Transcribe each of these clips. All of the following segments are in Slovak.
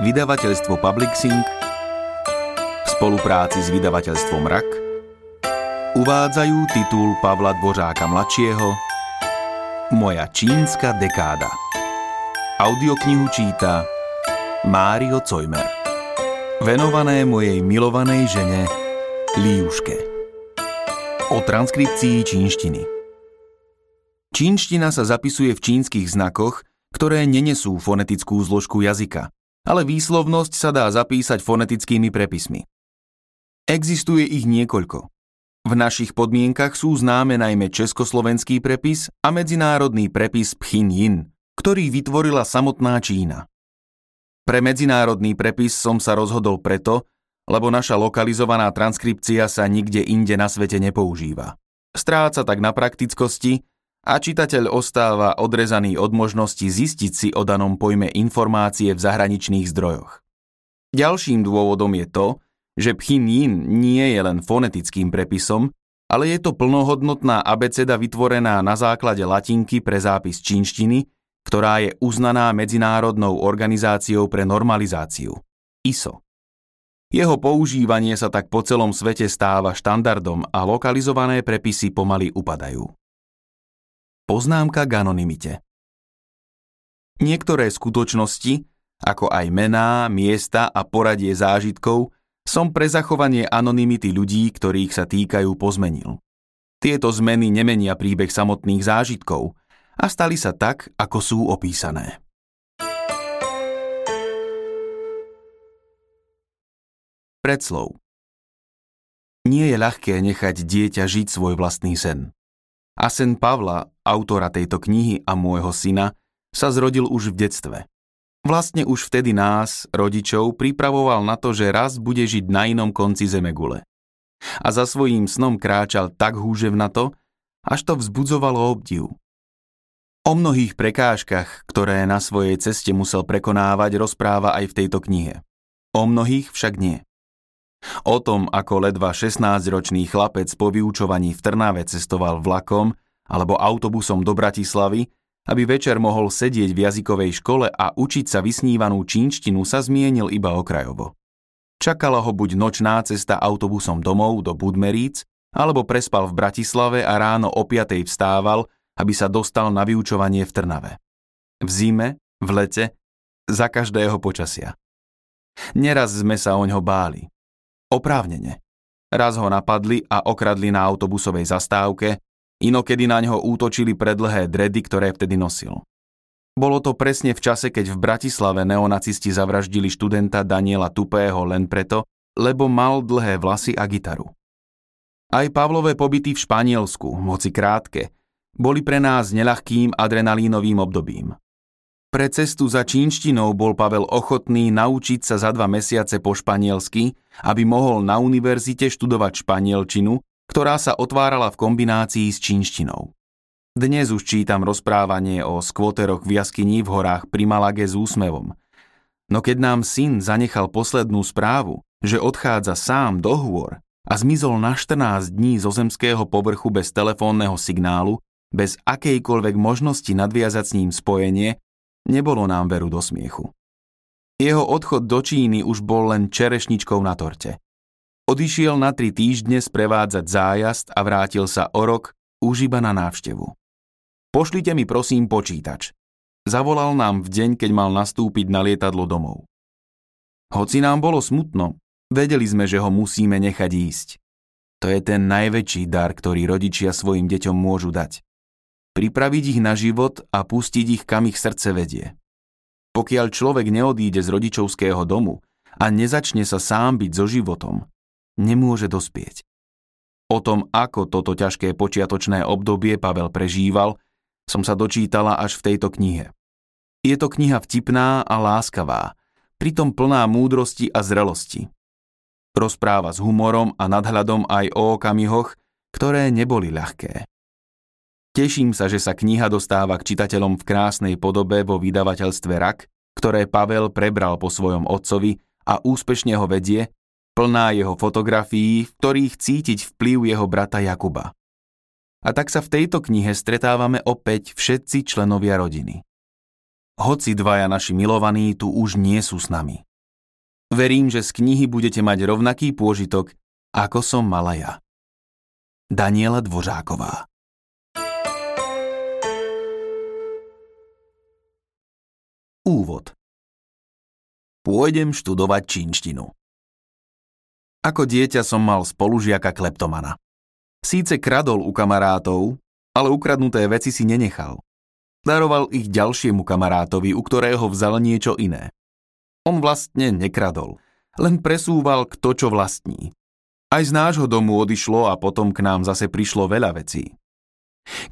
vydavateľstvo Publixing v spolupráci s vydavateľstvom RAK uvádzajú titul Pavla Dvořáka mladšieho Moja čínska dekáda. Audioknihu číta Mário Cojmer. Venované mojej milovanej žene Líuške. O transkripcii čínštiny. Čínština sa zapisuje v čínskych znakoch, ktoré nenesú fonetickú zložku jazyka, ale výslovnosť sa dá zapísať fonetickými prepismi. Existuje ich niekoľko. V našich podmienkach sú známe najmä československý prepis a medzinárodný prepis Pchin ktorý vytvorila samotná Čína. Pre medzinárodný prepis som sa rozhodol preto, lebo naša lokalizovaná transkripcia sa nikde inde na svete nepoužíva. Stráca tak na praktickosti a čitateľ ostáva odrezaný od možnosti zistiť si o danom pojme informácie v zahraničných zdrojoch. Ďalším dôvodom je to, že Pchinyin nie je len fonetickým prepisom, ale je to plnohodnotná abeceda vytvorená na základe latinky pre zápis čínštiny, ktorá je uznaná Medzinárodnou organizáciou pre normalizáciu ISO. Jeho používanie sa tak po celom svete stáva štandardom a lokalizované prepisy pomaly upadajú. Poznámka k anonymite Niektoré skutočnosti, ako aj mená, miesta a poradie zážitkov, som pre zachovanie anonymity ľudí, ktorých sa týkajú, pozmenil. Tieto zmeny nemenia príbeh samotných zážitkov, a stali sa tak, ako sú opísané. Predslov Nie je ľahké nechať dieťa žiť svoj vlastný sen. A sen Pavla, autora tejto knihy a môjho syna, sa zrodil už v detstve. Vlastne už vtedy nás, rodičov, pripravoval na to, že raz bude žiť na inom konci zemegule. A za svojím snom kráčal tak húževnato, až to vzbudzovalo obdiv. O mnohých prekážkach, ktoré na svojej ceste musel prekonávať, rozpráva aj v tejto knihe. O mnohých však nie. O tom, ako ledva 16-ročný chlapec po vyučovaní v Trnave cestoval vlakom alebo autobusom do Bratislavy, aby večer mohol sedieť v jazykovej škole a učiť sa vysnívanú čínštinu, sa zmienil iba okrajovo. Čakala ho buď nočná cesta autobusom domov do Budmeríc, alebo prespal v Bratislave a ráno o 5. vstával, aby sa dostal na vyučovanie v Trnave. V zime, v lete, za každého počasia. Neraz sme sa oňho báli. Oprávnene. Raz ho napadli a okradli na autobusovej zastávke, inokedy na ňo útočili predlhé dredy, ktoré vtedy nosil. Bolo to presne v čase, keď v Bratislave neonacisti zavraždili študenta Daniela Tupého len preto, lebo mal dlhé vlasy a gitaru. Aj Pavlové pobyty v Španielsku, moci krátke, boli pre nás neľahkým adrenalínovým obdobím. Pre cestu za čínštinou bol Pavel ochotný naučiť sa za dva mesiace po španielsky, aby mohol na univerzite študovať španielčinu, ktorá sa otvárala v kombinácii s čínštinou. Dnes už čítam rozprávanie o skvoteroch v jaskyni v horách pri Malage s úsmevom. No keď nám syn zanechal poslednú správu, že odchádza sám do hôr a zmizol na 14 dní zo zemského povrchu bez telefónneho signálu, bez akejkoľvek možnosti nadviazať s ním spojenie, nebolo nám veru do smiechu. Jeho odchod do Číny už bol len čerešničkou na torte. Odišiel na tri týždne sprevádzať zájazd a vrátil sa o rok už iba na návštevu. Pošlite mi prosím počítač. Zavolal nám v deň, keď mal nastúpiť na lietadlo domov. Hoci nám bolo smutno, vedeli sme, že ho musíme nechať ísť. To je ten najväčší dar, ktorý rodičia svojim deťom môžu dať pripraviť ich na život a pustiť ich, kam ich srdce vedie. Pokiaľ človek neodíde z rodičovského domu a nezačne sa sám byť so životom, nemôže dospieť. O tom, ako toto ťažké počiatočné obdobie Pavel prežíval, som sa dočítala až v tejto knihe. Je to kniha vtipná a láskavá, pritom plná múdrosti a zrelosti. Rozpráva s humorom a nadhľadom aj o okamihoch, ktoré neboli ľahké. Teším sa, že sa kniha dostáva k čitateľom v krásnej podobe vo vydavateľstve RAK, ktoré Pavel prebral po svojom otcovi a úspešne ho vedie, plná jeho fotografií, v ktorých cítiť vplyv jeho brata Jakuba. A tak sa v tejto knihe stretávame opäť všetci členovia rodiny. Hoci dvaja naši milovaní tu už nie sú s nami. Verím, že z knihy budete mať rovnaký pôžitok, ako som mala ja. Daniela Dvořáková Úvod Pôjdem študovať čínštinu. Ako dieťa som mal spolužiaka kleptomana. Síce kradol u kamarátov, ale ukradnuté veci si nenechal. Daroval ich ďalšiemu kamarátovi, u ktorého vzal niečo iné. On vlastne nekradol, len presúval kto čo vlastní. Aj z nášho domu odišlo a potom k nám zase prišlo veľa vecí.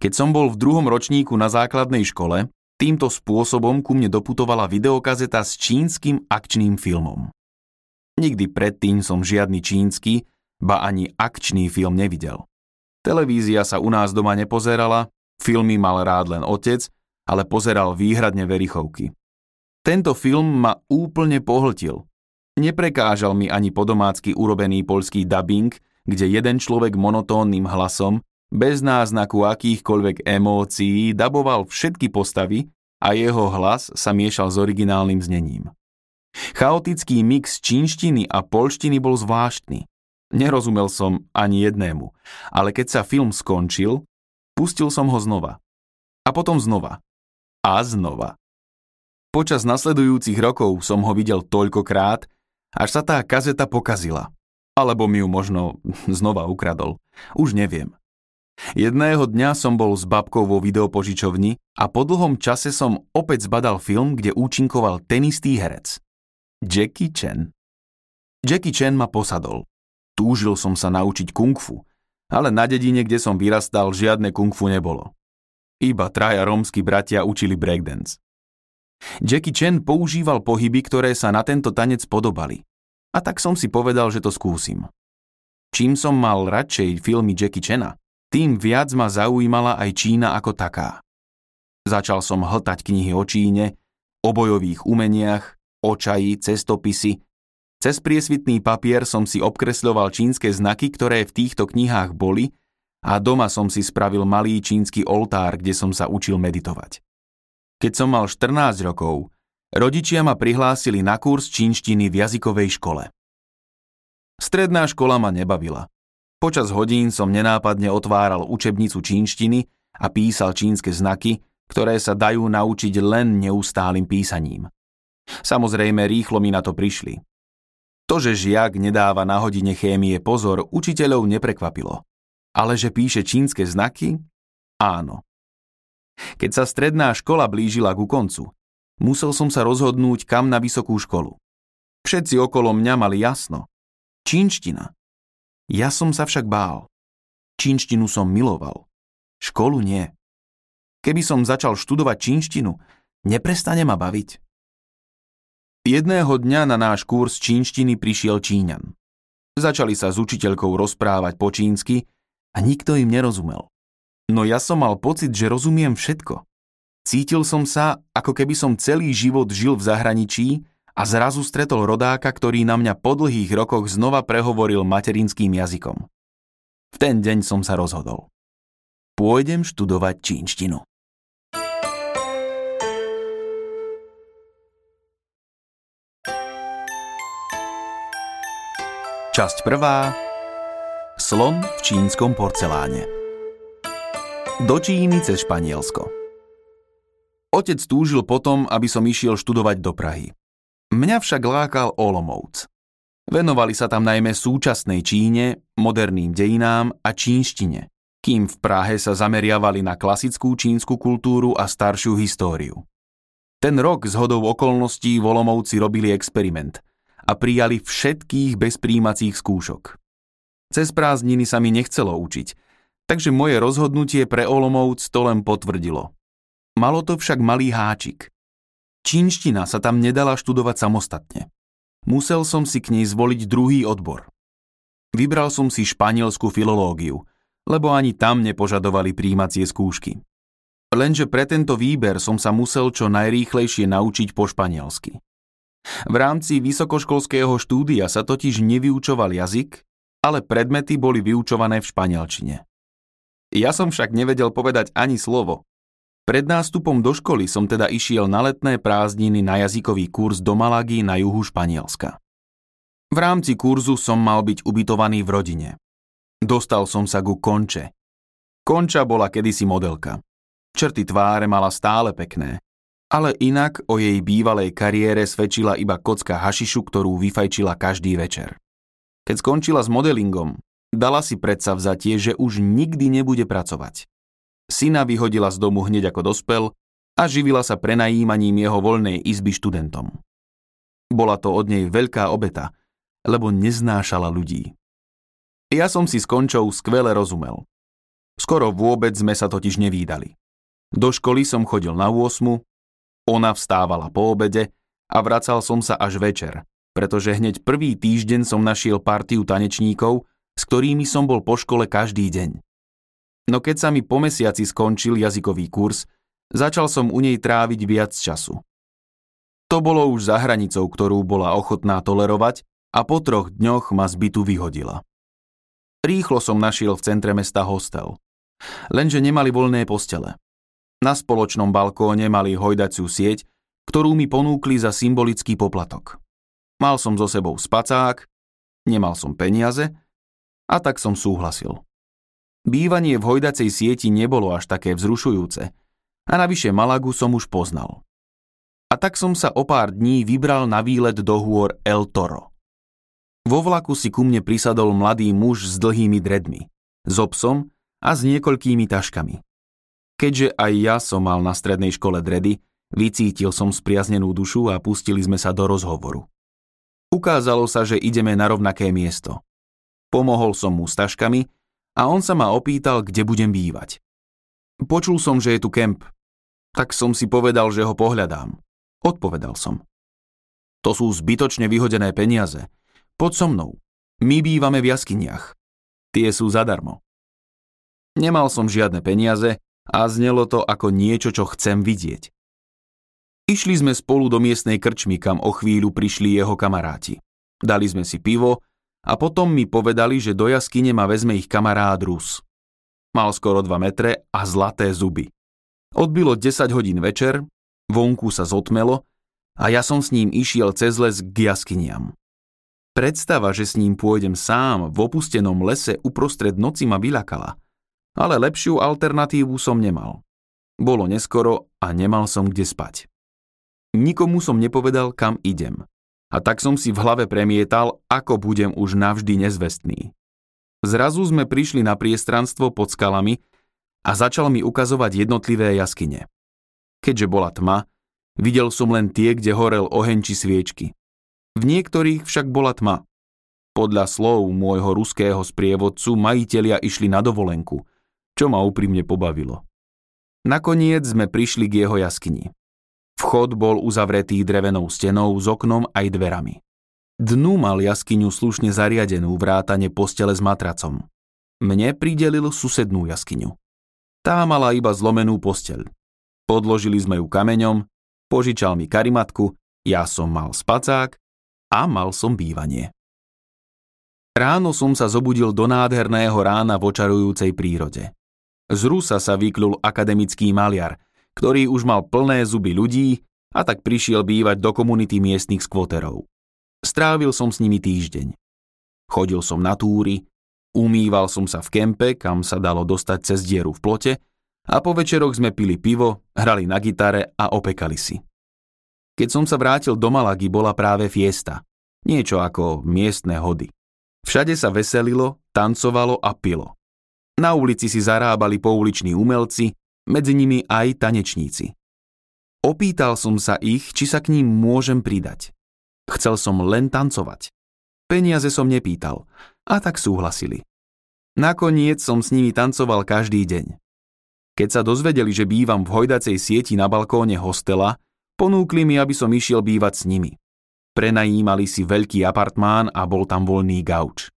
Keď som bol v druhom ročníku na základnej škole, týmto spôsobom ku mne doputovala videokazeta s čínskym akčným filmom. Nikdy predtým som žiadny čínsky, ba ani akčný film nevidel. Televízia sa u nás doma nepozerala, filmy mal rád len otec, ale pozeral výhradne verichovky. Tento film ma úplne pohltil. Neprekážal mi ani podomácky urobený poľský dubbing, kde jeden človek monotónnym hlasom, bez náznaku akýchkoľvek emócií, daboval všetky postavy a jeho hlas sa miešal s originálnym znením. Chaotický mix čínštiny a polštiny bol zvláštny. Nerozumel som ani jednému, ale keď sa film skončil, pustil som ho znova. A potom znova. A znova. Počas nasledujúcich rokov som ho videl toľkokrát, až sa tá kazeta pokazila. Alebo mi ju možno znova ukradol. Už neviem. Jedného dňa som bol s babkou vo videopožičovni a po dlhom čase som opäť zbadal film, kde účinkoval ten istý herec. Jackie Chan. Jackie Chan ma posadol. Túžil som sa naučiť kung fu, ale na dedine, kde som vyrastal, žiadne kung fu nebolo. Iba traja rómsky bratia učili breakdance. Jackie Chan používal pohyby, ktoré sa na tento tanec podobali. A tak som si povedal, že to skúsim. Čím som mal radšej filmy Jackie Chana, tým viac ma zaujímala aj Čína ako taká. Začal som hltať knihy o Číne, o bojových umeniach, o čaji, cestopisy cez priesvitný papier som si obkresľoval čínske znaky, ktoré v týchto knihách boli a doma som si spravil malý čínsky oltár, kde som sa učil meditovať. Keď som mal 14 rokov, rodičia ma prihlásili na kurz čínštiny v jazykovej škole. Stredná škola ma nebavila. Počas hodín som nenápadne otváral učebnicu čínštiny a písal čínske znaky, ktoré sa dajú naučiť len neustálým písaním. Samozrejme, rýchlo mi na to prišli. To, že žiak nedáva na hodine chémie pozor, učiteľov neprekvapilo. Ale že píše čínske znaky? Áno. Keď sa stredná škola blížila ku koncu, musel som sa rozhodnúť, kam na vysokú školu. Všetci okolo mňa mali jasno. Čínština. Ja som sa však bál. Čínštinu som miloval. Školu nie. Keby som začal študovať čínštinu, neprestane ma baviť. Jedného dňa na náš kurz čínštiny prišiel Číňan. Začali sa s učiteľkou rozprávať po čínsky a nikto im nerozumel. No ja som mal pocit, že rozumiem všetko. Cítil som sa, ako keby som celý život žil v zahraničí a zrazu stretol rodáka, ktorý na mňa po dlhých rokoch znova prehovoril materinským jazykom. V ten deň som sa rozhodol. Pôjdem študovať čínštinu. Časť prvá. Slon v čínskom porceláne. Do Číny cez Španielsko. Otec túžil potom, aby som išiel študovať do Prahy. Mňa však lákal Olomouc. Venovali sa tam najmä súčasnej Číne, moderným dejinám a čínštine, kým v Prahe sa zameriavali na klasickú čínsku kultúru a staršiu históriu. Ten rok z hodou okolností v Olomouci robili experiment – a prijali všetkých bez príjmacích skúšok. Cez prázdniny sa mi nechcelo učiť, takže moje rozhodnutie pre Olomouc to len potvrdilo. Malo to však malý háčik. Čínština sa tam nedala študovať samostatne. Musel som si k nej zvoliť druhý odbor. Vybral som si španielskú filológiu, lebo ani tam nepožadovali príjmacie skúšky. Lenže pre tento výber som sa musel čo najrýchlejšie naučiť po španielsky. V rámci vysokoškolského štúdia sa totiž nevyučoval jazyk, ale predmety boli vyučované v španielčine. Ja som však nevedel povedať ani slovo. Pred nástupom do školy som teda išiel na letné prázdniny na jazykový kurz do Malagy na juhu Španielska. V rámci kurzu som mal byť ubytovaný v rodine. Dostal som sa ku Konče. Konča bola kedysi modelka. Črty tváre mala stále pekné, ale inak o jej bývalej kariére svedčila iba kocka hašišu, ktorú vyfajčila každý večer. Keď skončila s modelingom, dala si predsa vzatie, že už nikdy nebude pracovať. Syna vyhodila z domu hneď ako dospel a živila sa prenajímaním jeho voľnej izby študentom. Bola to od nej veľká obeta, lebo neznášala ľudí. Ja som si s Končou skvele rozumel. Skoro vôbec sme sa totiž nevídali. Do školy som chodil na 8, ona vstávala po obede a vracal som sa až večer, pretože hneď prvý týždeň som našiel partiu tanečníkov, s ktorými som bol po škole každý deň. No keď sa mi po mesiaci skončil jazykový kurz, začal som u nej tráviť viac času. To bolo už za hranicou, ktorú bola ochotná tolerovať a po troch dňoch ma z bytu vyhodila. Rýchlo som našiel v centre mesta hostel. Lenže nemali voľné postele. Na spoločnom balkóne mali hojdaciu sieť, ktorú mi ponúkli za symbolický poplatok. Mal som so sebou spacák, nemal som peniaze a tak som súhlasil. Bývanie v hojdacej sieti nebolo až také vzrušujúce a navyše Malagu som už poznal. A tak som sa o pár dní vybral na výlet do hôr El Toro. Vo vlaku si ku mne prisadol mladý muž s dlhými dredmi, s obsom a s niekoľkými taškami. Keďže aj ja som mal na strednej škole dredy, vycítil som spriaznenú dušu a pustili sme sa do rozhovoru. Ukázalo sa, že ideme na rovnaké miesto. Pomohol som mu s taškami a on sa ma opýtal, kde budem bývať. Počul som, že je tu kemp, tak som si povedal, že ho pohľadám. Odpovedal som. To sú zbytočne vyhodené peniaze. Poď so mnou. My bývame v jaskyniach. Tie sú zadarmo. Nemal som žiadne peniaze a znelo to ako niečo, čo chcem vidieť. Išli sme spolu do miestnej krčmy, kam o chvíľu prišli jeho kamaráti. Dali sme si pivo a potom mi povedali, že do jaskyne ma vezme ich kamarád Rus. Mal skoro 2 metre a zlaté zuby. Odbilo 10 hodín večer, vonku sa zotmelo a ja som s ním išiel cez les k jaskyniam. Predstava, že s ním pôjdem sám v opustenom lese uprostred noci ma vyľakala – ale lepšiu alternatívu som nemal. Bolo neskoro a nemal som kde spať. Nikomu som nepovedal, kam idem. A tak som si v hlave premietal, ako budem už navždy nezvestný. Zrazu sme prišli na priestranstvo pod skalami a začal mi ukazovať jednotlivé jaskyne. Keďže bola tma, videl som len tie, kde horel oheň či sviečky. V niektorých však bola tma. Podľa slov môjho ruského sprievodcu majitelia išli na dovolenku – čo ma úprimne pobavilo. Nakoniec sme prišli k jeho jaskyni. Vchod bol uzavretý drevenou stenou s oknom aj dverami. Dnu mal jaskyňu slušne zariadenú vrátane postele s matracom. Mne pridelil susednú jaskyňu. Tá mala iba zlomenú posteľ. Podložili sme ju kameňom, požičal mi karimatku, ja som mal spacák a mal som bývanie. Ráno som sa zobudil do nádherného rána v očarujúcej prírode. Z Rusa sa vyklul akademický maliar, ktorý už mal plné zuby ľudí a tak prišiel bývať do komunity miestnych skvoterov. Strávil som s nimi týždeň. Chodil som na túry, umýval som sa v kempe, kam sa dalo dostať cez dieru v plote a po večeroch sme pili pivo, hrali na gitare a opekali si. Keď som sa vrátil do Malagy, bola práve fiesta. Niečo ako miestne hody. Všade sa veselilo, tancovalo a pilo. Na ulici si zarábali pouliční umelci, medzi nimi aj tanečníci. Opýtal som sa ich, či sa k ním môžem pridať. Chcel som len tancovať. Peniaze som nepýtal, a tak súhlasili. Nakoniec som s nimi tancoval každý deň. Keď sa dozvedeli, že bývam v hojdacej sieti na balkóne hostela, ponúkli mi, aby som išiel bývať s nimi. Prenajímali si veľký apartmán a bol tam voľný gauč.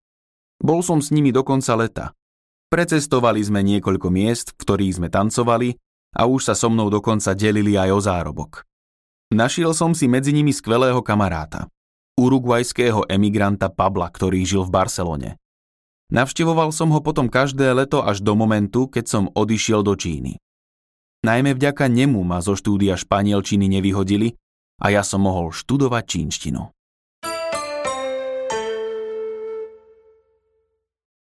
Bol som s nimi do konca leta. Precestovali sme niekoľko miest, v ktorých sme tancovali a už sa so mnou dokonca delili aj o zárobok. Našiel som si medzi nimi skvelého kamaráta, urugvajského emigranta Pabla, ktorý žil v Barcelone. Navštevoval som ho potom každé leto až do momentu, keď som odišiel do Číny. Najmä vďaka nemu ma zo štúdia španielčiny nevyhodili a ja som mohol študovať čínštinu.